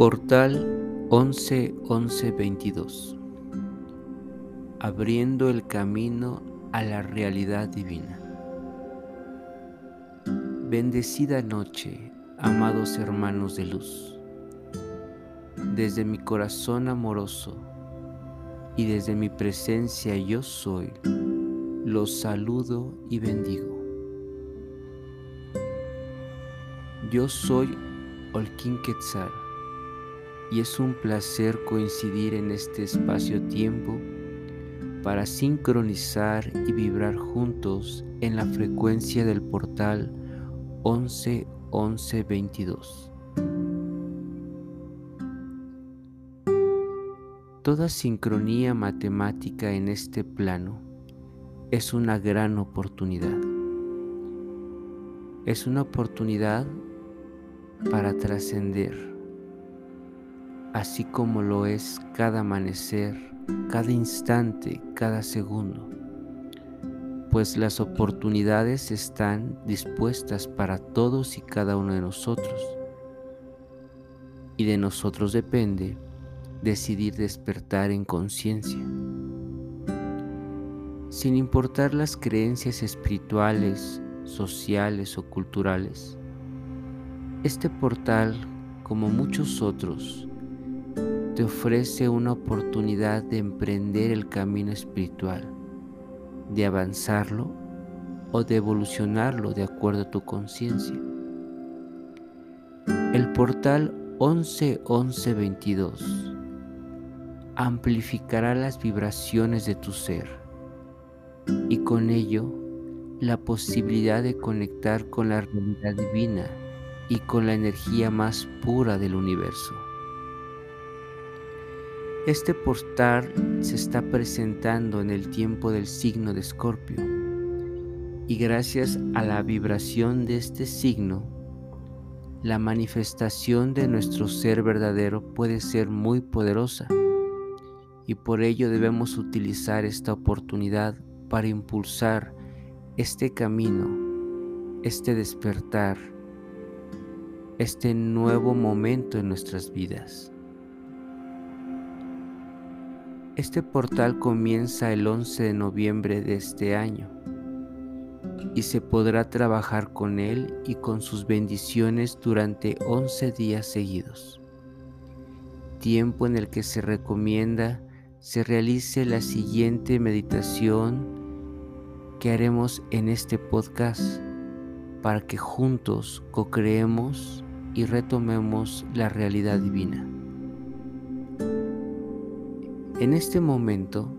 Portal 11 11 22 Abriendo el camino a la realidad divina. Bendecida noche, amados hermanos de luz. Desde mi corazón amoroso y desde mi presencia yo soy, los saludo y bendigo. Yo soy Olquín Quetzal y es un placer coincidir en este espacio-tiempo para sincronizar y vibrar juntos en la frecuencia del portal 11 11 22. Toda sincronía matemática en este plano es una gran oportunidad. Es una oportunidad para trascender así como lo es cada amanecer, cada instante, cada segundo, pues las oportunidades están dispuestas para todos y cada uno de nosotros, y de nosotros depende decidir despertar en conciencia. Sin importar las creencias espirituales, sociales o culturales, este portal, como muchos otros, te ofrece una oportunidad de emprender el camino espiritual, de avanzarlo o de evolucionarlo de acuerdo a tu conciencia. El portal 111122 amplificará las vibraciones de tu ser y con ello la posibilidad de conectar con la realidad divina y con la energía más pura del universo. Este portal se está presentando en el tiempo del signo de Escorpio y gracias a la vibración de este signo, la manifestación de nuestro ser verdadero puede ser muy poderosa y por ello debemos utilizar esta oportunidad para impulsar este camino, este despertar, este nuevo momento en nuestras vidas. Este portal comienza el 11 de noviembre de este año y se podrá trabajar con él y con sus bendiciones durante 11 días seguidos, tiempo en el que se recomienda se realice la siguiente meditación que haremos en este podcast para que juntos co-creemos y retomemos la realidad divina. En este momento,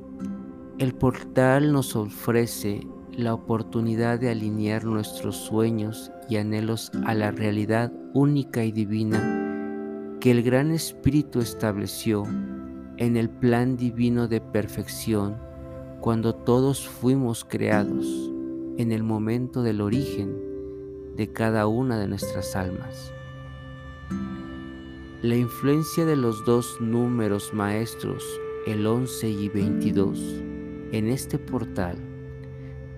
el portal nos ofrece la oportunidad de alinear nuestros sueños y anhelos a la realidad única y divina que el Gran Espíritu estableció en el plan divino de perfección cuando todos fuimos creados en el momento del origen de cada una de nuestras almas. La influencia de los dos números maestros el 11 y 22 en este portal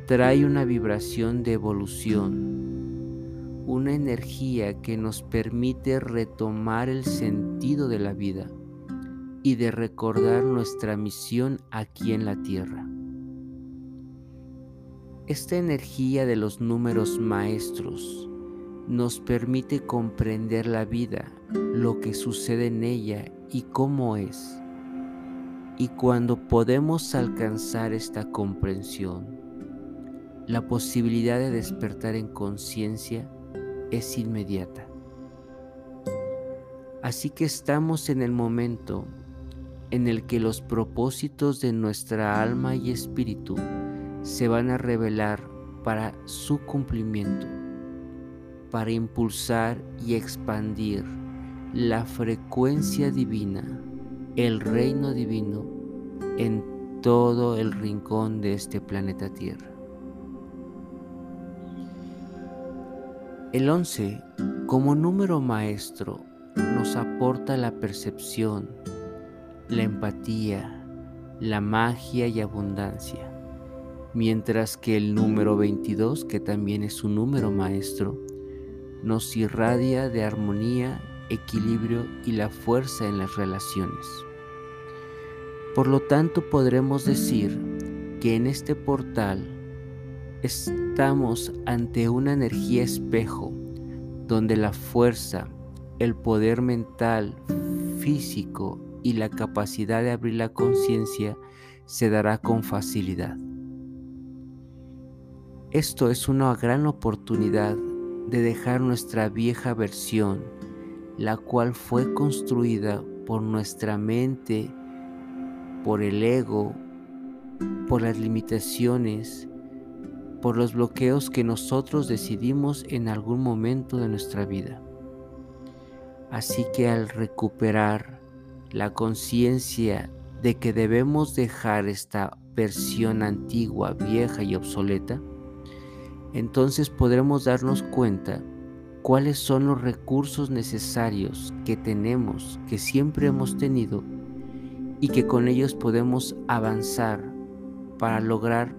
trae una vibración de evolución, una energía que nos permite retomar el sentido de la vida y de recordar nuestra misión aquí en la tierra. Esta energía de los números maestros nos permite comprender la vida, lo que sucede en ella y cómo es y cuando podemos alcanzar esta comprensión, la posibilidad de despertar en conciencia es inmediata. Así que estamos en el momento en el que los propósitos de nuestra alma y espíritu se van a revelar para su cumplimiento, para impulsar y expandir la frecuencia divina el reino divino en todo el rincón de este planeta Tierra. El 11, como número maestro, nos aporta la percepción, la empatía, la magia y abundancia, mientras que el número 22, que también es un número maestro, nos irradia de armonía equilibrio y la fuerza en las relaciones. Por lo tanto, podremos decir que en este portal estamos ante una energía espejo donde la fuerza, el poder mental, físico y la capacidad de abrir la conciencia se dará con facilidad. Esto es una gran oportunidad de dejar nuestra vieja versión, la cual fue construida por nuestra mente, por el ego, por las limitaciones, por los bloqueos que nosotros decidimos en algún momento de nuestra vida. Así que al recuperar la conciencia de que debemos dejar esta versión antigua, vieja y obsoleta, entonces podremos darnos cuenta cuáles son los recursos necesarios que tenemos, que siempre hemos tenido y que con ellos podemos avanzar para lograr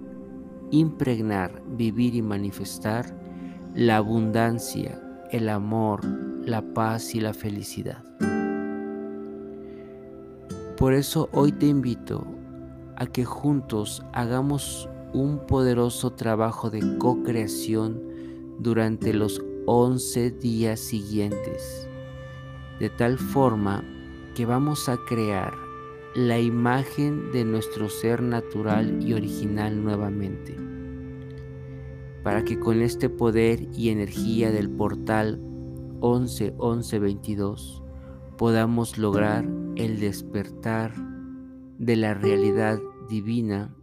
impregnar, vivir y manifestar la abundancia, el amor, la paz y la felicidad. Por eso hoy te invito a que juntos hagamos un poderoso trabajo de co-creación durante los 11 días siguientes, de tal forma que vamos a crear la imagen de nuestro ser natural y original nuevamente, para que con este poder y energía del portal 11 11 22 podamos lograr el despertar de la realidad divina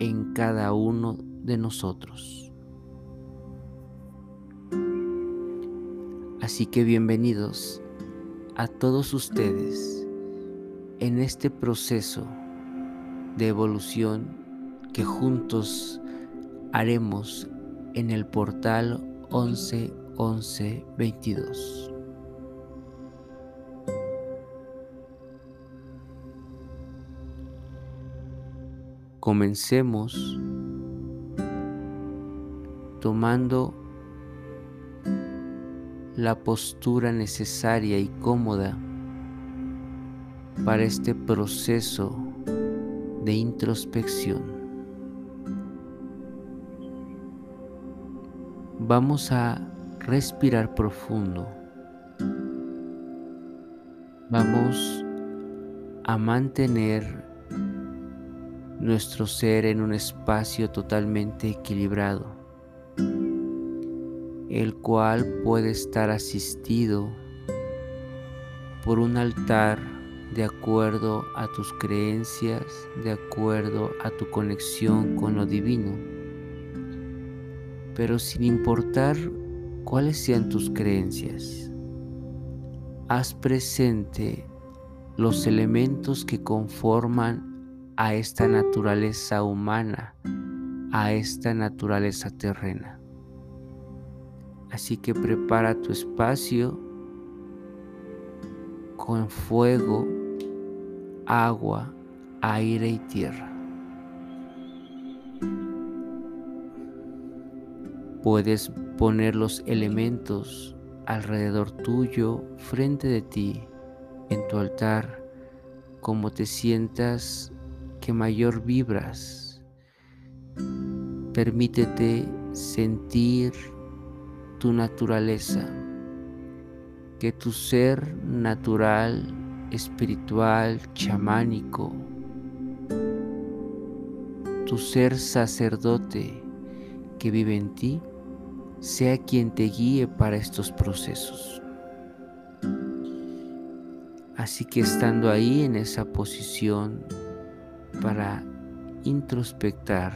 en cada uno de nosotros. Así que bienvenidos a todos ustedes en este proceso de evolución que juntos haremos en el portal 11 11 22. Comencemos tomando la postura necesaria y cómoda para este proceso de introspección. Vamos a respirar profundo. Vamos a mantener nuestro ser en un espacio totalmente equilibrado, el cual puede estar asistido por un altar de acuerdo a tus creencias, de acuerdo a tu conexión con lo divino, pero sin importar cuáles sean tus creencias, haz presente los elementos que conforman a esta naturaleza humana, a esta naturaleza terrena. Así que prepara tu espacio con fuego, agua, aire y tierra. Puedes poner los elementos alrededor tuyo, frente de ti, en tu altar, como te sientas que mayor vibras. Permítete sentir tu naturaleza, que tu ser natural, espiritual, chamánico, tu ser sacerdote que vive en ti, sea quien te guíe para estos procesos. Así que estando ahí en esa posición para introspectar,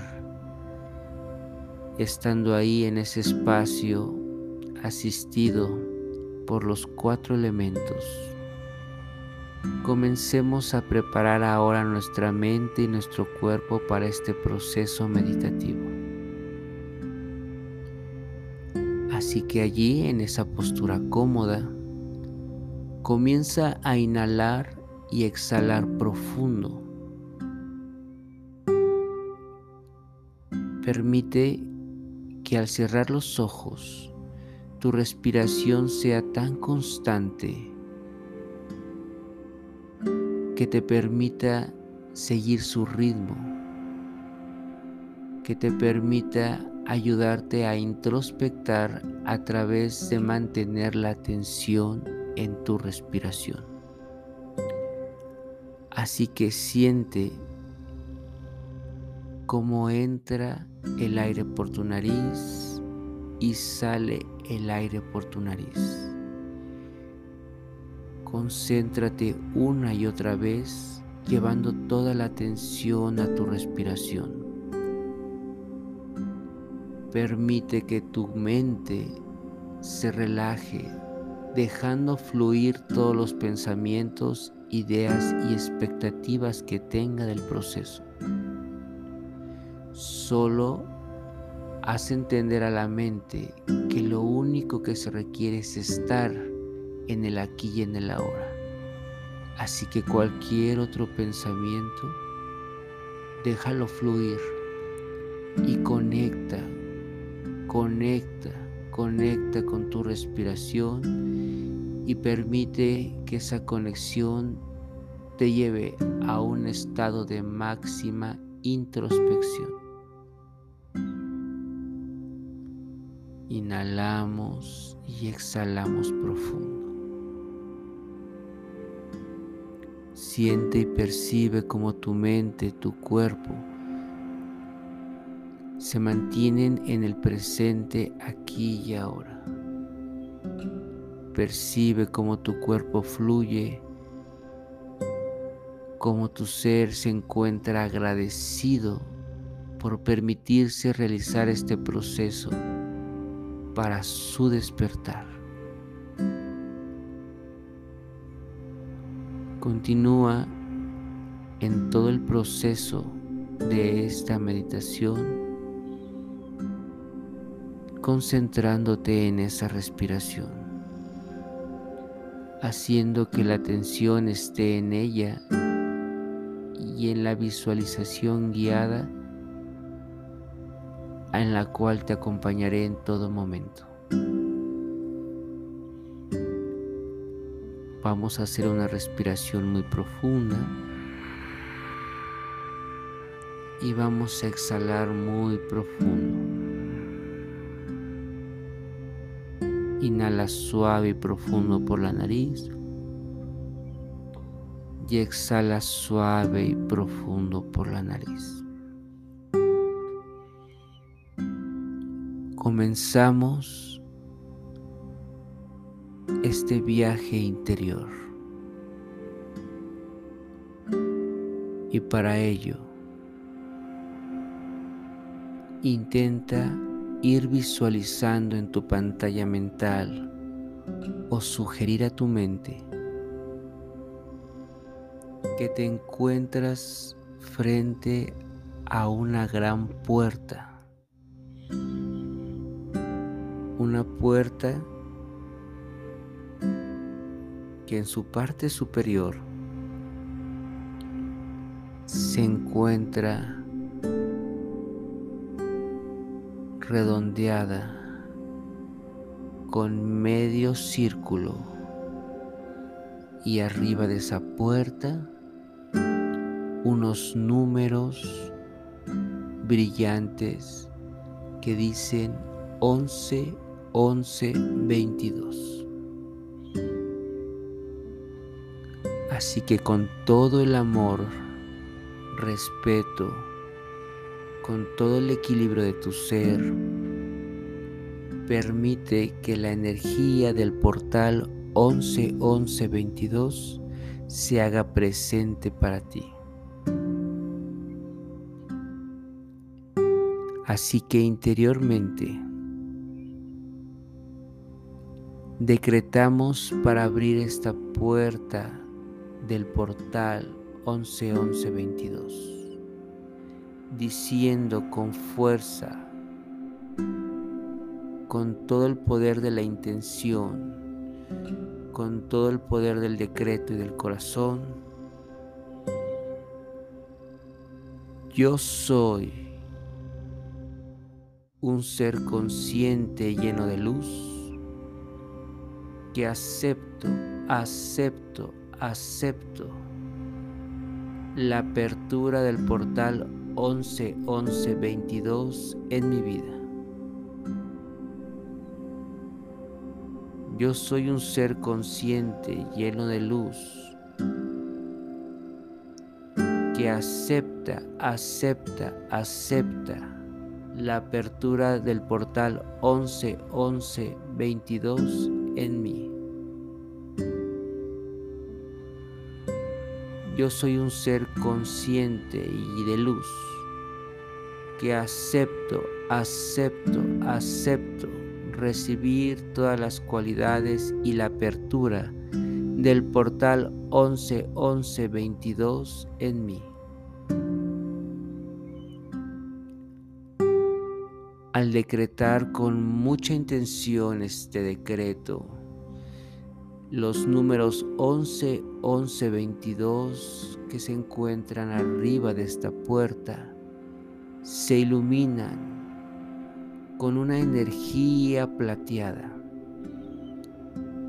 estando ahí en ese espacio asistido por los cuatro elementos. Comencemos a preparar ahora nuestra mente y nuestro cuerpo para este proceso meditativo. Así que allí, en esa postura cómoda, comienza a inhalar y exhalar profundo Permite que al cerrar los ojos tu respiración sea tan constante que te permita seguir su ritmo, que te permita ayudarte a introspectar a través de mantener la atención en tu respiración. Así que siente cómo entra el aire por tu nariz y sale el aire por tu nariz. Concéntrate una y otra vez llevando toda la atención a tu respiración. Permite que tu mente se relaje, dejando fluir todos los pensamientos, ideas y expectativas que tenga del proceso. Solo haz entender a la mente que lo único que se requiere es estar en el aquí y en el ahora. Así que cualquier otro pensamiento, déjalo fluir y conecta, conecta, conecta con tu respiración y permite que esa conexión te lleve a un estado de máxima introspección. Inhalamos y exhalamos profundo. Siente y percibe como tu mente, tu cuerpo se mantienen en el presente aquí y ahora. Percibe cómo tu cuerpo fluye, cómo tu ser se encuentra agradecido por permitirse realizar este proceso para su despertar. Continúa en todo el proceso de esta meditación concentrándote en esa respiración, haciendo que la atención esté en ella y en la visualización guiada en la cual te acompañaré en todo momento. Vamos a hacer una respiración muy profunda y vamos a exhalar muy profundo. Inhala suave y profundo por la nariz y exhala suave y profundo por la nariz. Comenzamos este viaje interior. Y para ello, intenta ir visualizando en tu pantalla mental o sugerir a tu mente que te encuentras frente a una gran puerta. Una puerta que en su parte superior se encuentra redondeada con medio círculo y arriba de esa puerta unos números brillantes que dicen 11, 11, 22. Así que con todo el amor, respeto, con todo el equilibrio de tu ser, permite que la energía del portal 11 11 22 se haga presente para ti. Así que interiormente decretamos para abrir esta puerta del portal 11 11 22 diciendo con fuerza con todo el poder de la intención con todo el poder del decreto y del corazón yo soy un ser consciente lleno de luz que acepto, acepto, acepto la apertura del portal 11 11 22 en mi vida. Yo soy un ser consciente lleno de luz que acepta, acepta, acepta la apertura del portal 11 11 22 en mí. Yo soy un ser consciente y de luz que acepto, acepto, acepto recibir todas las cualidades y la apertura del portal 11 11 22 en mí. Al decretar con mucha intención este decreto, los números 11, 11, 22 que se encuentran arriba de esta puerta se iluminan con una energía plateada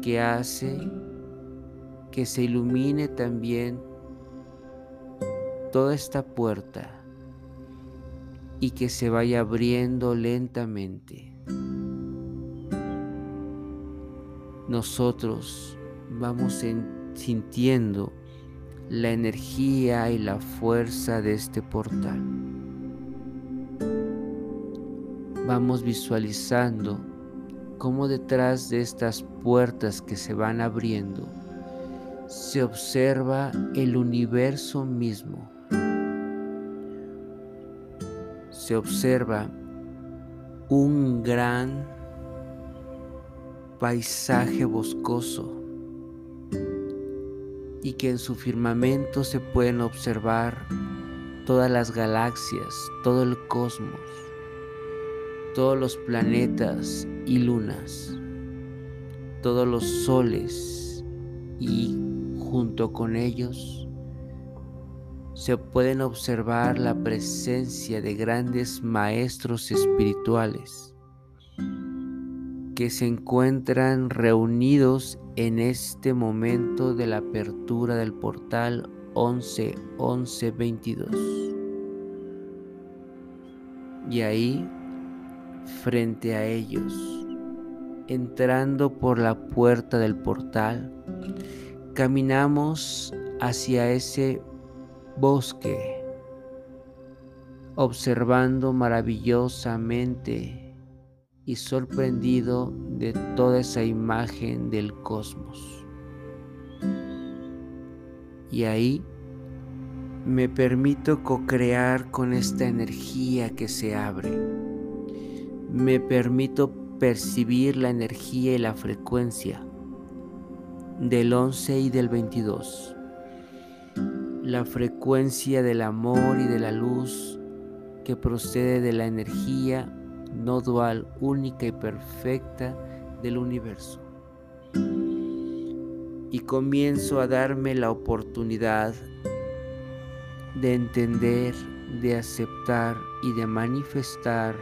que hace que se ilumine también toda esta puerta y que se vaya abriendo lentamente. nosotros vamos sintiendo la energía y la fuerza de este portal. Vamos visualizando cómo detrás de estas puertas que se van abriendo se observa el universo mismo. Se observa un gran paisaje boscoso y que en su firmamento se pueden observar todas las galaxias, todo el cosmos, todos los planetas y lunas, todos los soles y junto con ellos se pueden observar la presencia de grandes maestros espirituales que se encuentran reunidos en este momento de la apertura del portal 11 11 22. Y ahí, frente a ellos, entrando por la puerta del portal, caminamos hacia ese bosque, observando maravillosamente y sorprendido de toda esa imagen del cosmos. Y ahí me permito co-crear con esta energía que se abre. Me permito percibir la energía y la frecuencia del 11 y del 22. La frecuencia del amor y de la luz que procede de la energía no dual, única y perfecta del universo. Y comienzo a darme la oportunidad de entender, de aceptar y de manifestar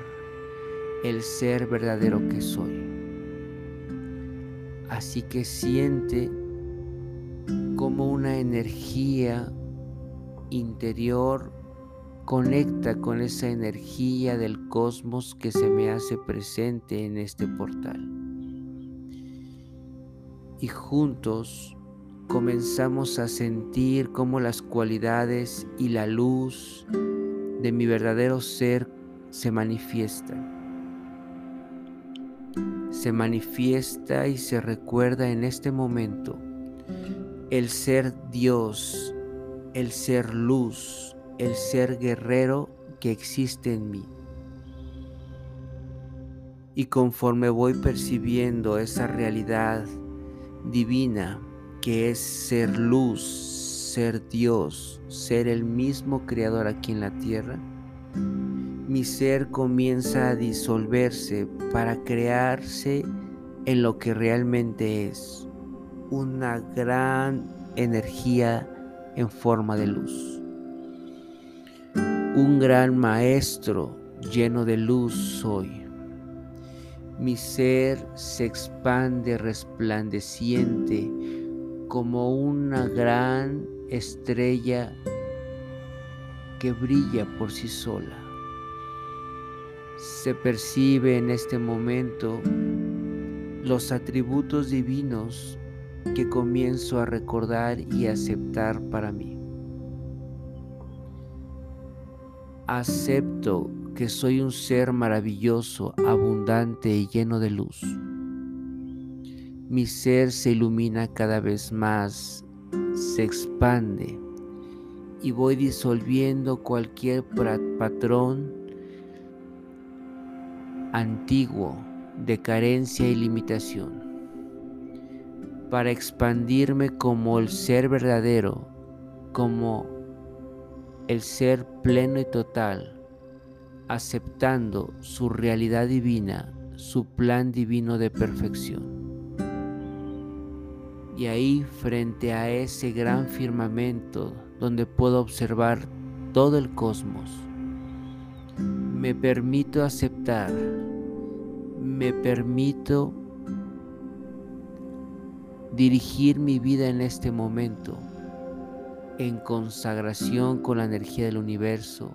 el ser verdadero que soy. Así que siente como una energía interior conecta con esa energía del cosmos que se me hace presente en este portal. Y juntos comenzamos a sentir cómo las cualidades y la luz de mi verdadero ser se manifiestan. Se manifiesta y se recuerda en este momento el ser Dios, el ser luz, el ser guerrero que existe en mí. Y conforme voy percibiendo esa realidad divina que es ser luz, ser Dios, ser el mismo creador aquí en la tierra, mi ser comienza a disolverse para crearse en lo que realmente es, una gran energía en forma de luz un gran maestro lleno de luz soy. Mi ser se expande resplandeciente como una gran estrella que brilla por sí sola. Se percibe en este momento los atributos divinos que comienzo a recordar y aceptar para mí. Acepto que soy un ser maravilloso, abundante y lleno de luz. Mi ser se ilumina cada vez más, se expande y voy disolviendo cualquier patrón antiguo de carencia y limitación para expandirme como el ser verdadero, como el ser pleno y total, aceptando su realidad divina, su plan divino de perfección. Y ahí frente a ese gran firmamento donde puedo observar todo el cosmos, me permito aceptar, me permito dirigir mi vida en este momento en consagración con la energía del universo,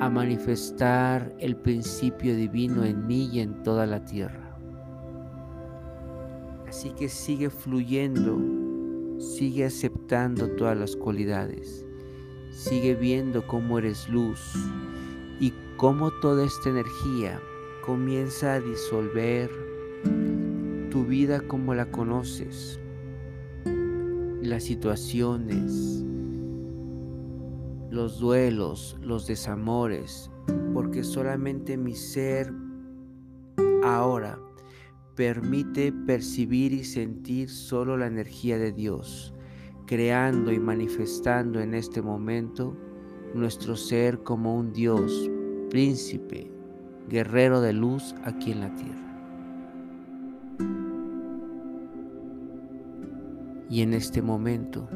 a manifestar el principio divino en mí y en toda la tierra. Así que sigue fluyendo, sigue aceptando todas las cualidades, sigue viendo cómo eres luz y cómo toda esta energía comienza a disolver tu vida como la conoces, las situaciones, los duelos, los desamores, porque solamente mi ser ahora permite percibir y sentir solo la energía de Dios, creando y manifestando en este momento nuestro ser como un Dios, príncipe, guerrero de luz aquí en la tierra. Y en este momento,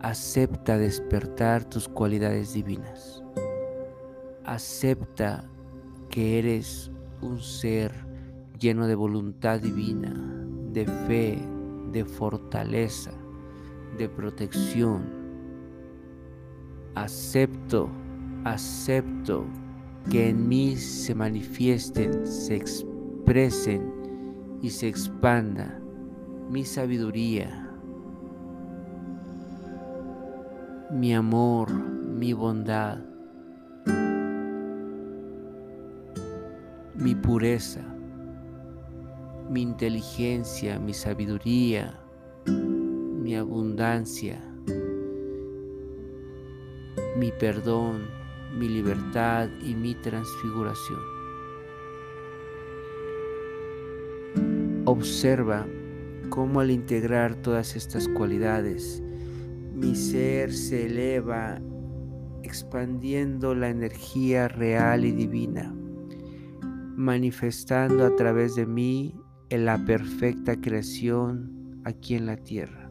acepta despertar tus cualidades divinas. Acepta que eres un ser lleno de voluntad divina, de fe, de fortaleza, de protección. Acepto, acepto que en mí se manifiesten, se expresen y se expanda mi sabiduría, mi amor, mi bondad, mi pureza, mi inteligencia, mi sabiduría, mi abundancia, mi perdón, mi libertad y mi transfiguración. Observa cómo al integrar todas estas cualidades, mi ser se eleva expandiendo la energía real y divina, manifestando a través de mí en la perfecta creación aquí en la tierra.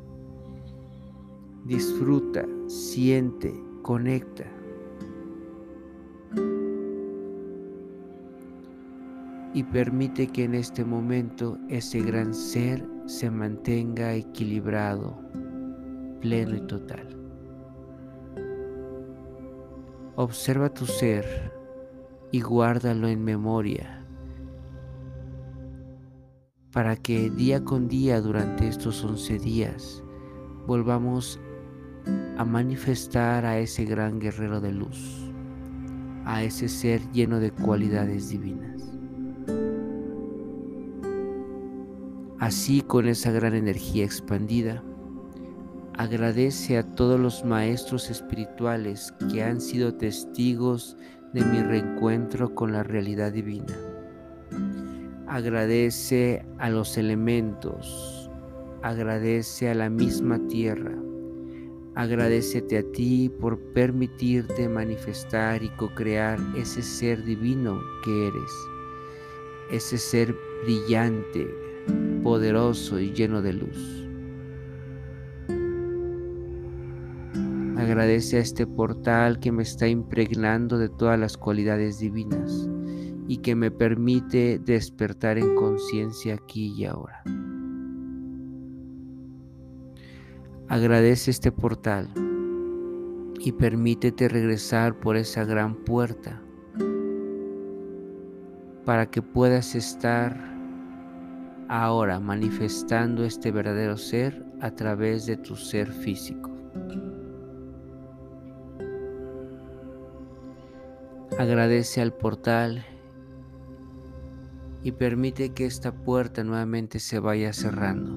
Disfruta, siente, conecta. Y permite que en este momento ese gran ser se mantenga equilibrado, pleno y total. Observa tu ser y guárdalo en memoria para que día con día durante estos once días volvamos a manifestar a ese gran guerrero de luz, a ese ser lleno de cualidades divinas. Así con esa gran energía expandida, agradece a todos los maestros espirituales que han sido testigos de mi reencuentro con la realidad divina. Agradece a los elementos, agradece a la misma tierra, agradecete a ti por permitirte manifestar y co-crear ese ser divino que eres, ese ser brillante, poderoso y lleno de luz. Agradece a este portal que me está impregnando de todas las cualidades divinas y que me permite despertar en conciencia aquí y ahora. Agradece este portal y permítete regresar por esa gran puerta para que puedas estar ahora manifestando este verdadero ser a través de tu ser físico. Agradece al portal y permite que esta puerta nuevamente se vaya cerrando.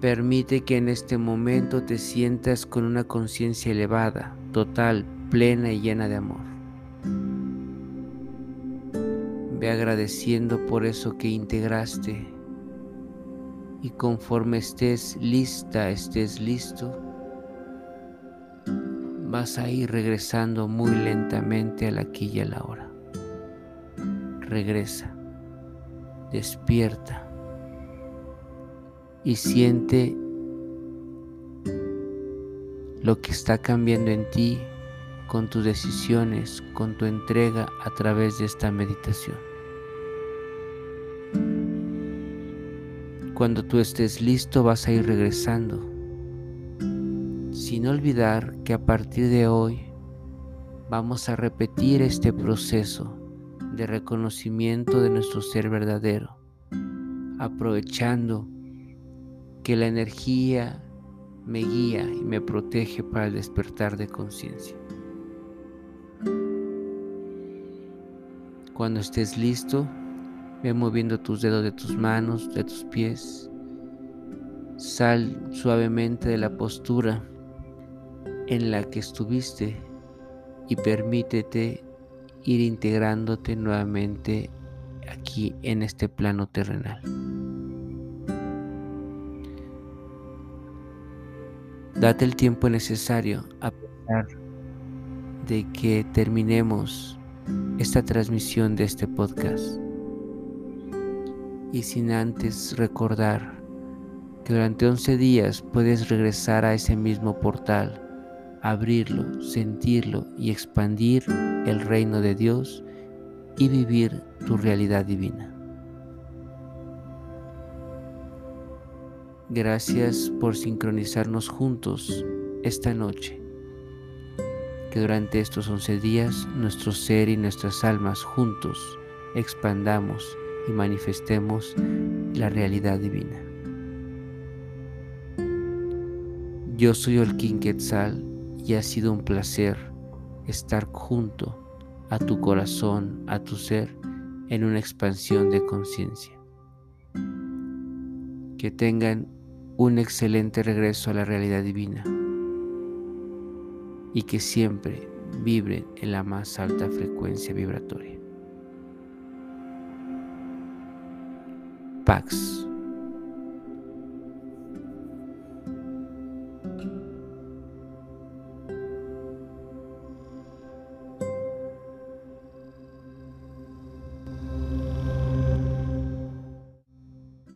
Permite que en este momento te sientas con una conciencia elevada, total, plena y llena de amor. Ve agradeciendo por eso que integraste y conforme estés lista, estés listo, vas a ir regresando muy lentamente al aquí y a la hora. Regresa, despierta y siente lo que está cambiando en ti con tus decisiones, con tu entrega a través de esta meditación. Cuando tú estés listo vas a ir regresando, sin olvidar que a partir de hoy vamos a repetir este proceso de reconocimiento de nuestro ser verdadero, aprovechando que la energía me guía y me protege para el despertar de conciencia. Cuando estés listo, ve moviendo tus dedos de tus manos, de tus pies. Sal suavemente de la postura en la que estuviste y permítete ir integrándote nuevamente aquí en este plano terrenal. Date el tiempo necesario a pesar de que terminemos esta transmisión de este podcast. Y sin antes recordar que durante 11 días puedes regresar a ese mismo portal, abrirlo, sentirlo y expandir el reino de Dios y vivir tu realidad divina. Gracias por sincronizarnos juntos esta noche. Que durante estos once días nuestro ser y nuestras almas juntos expandamos y manifestemos la realidad divina. Yo soy Olkin Quetzal y ha sido un placer estar junto a tu corazón, a tu ser, en una expansión de conciencia. Que tengan un excelente regreso a la realidad divina y que siempre vibren en la más alta frecuencia vibratoria. impacts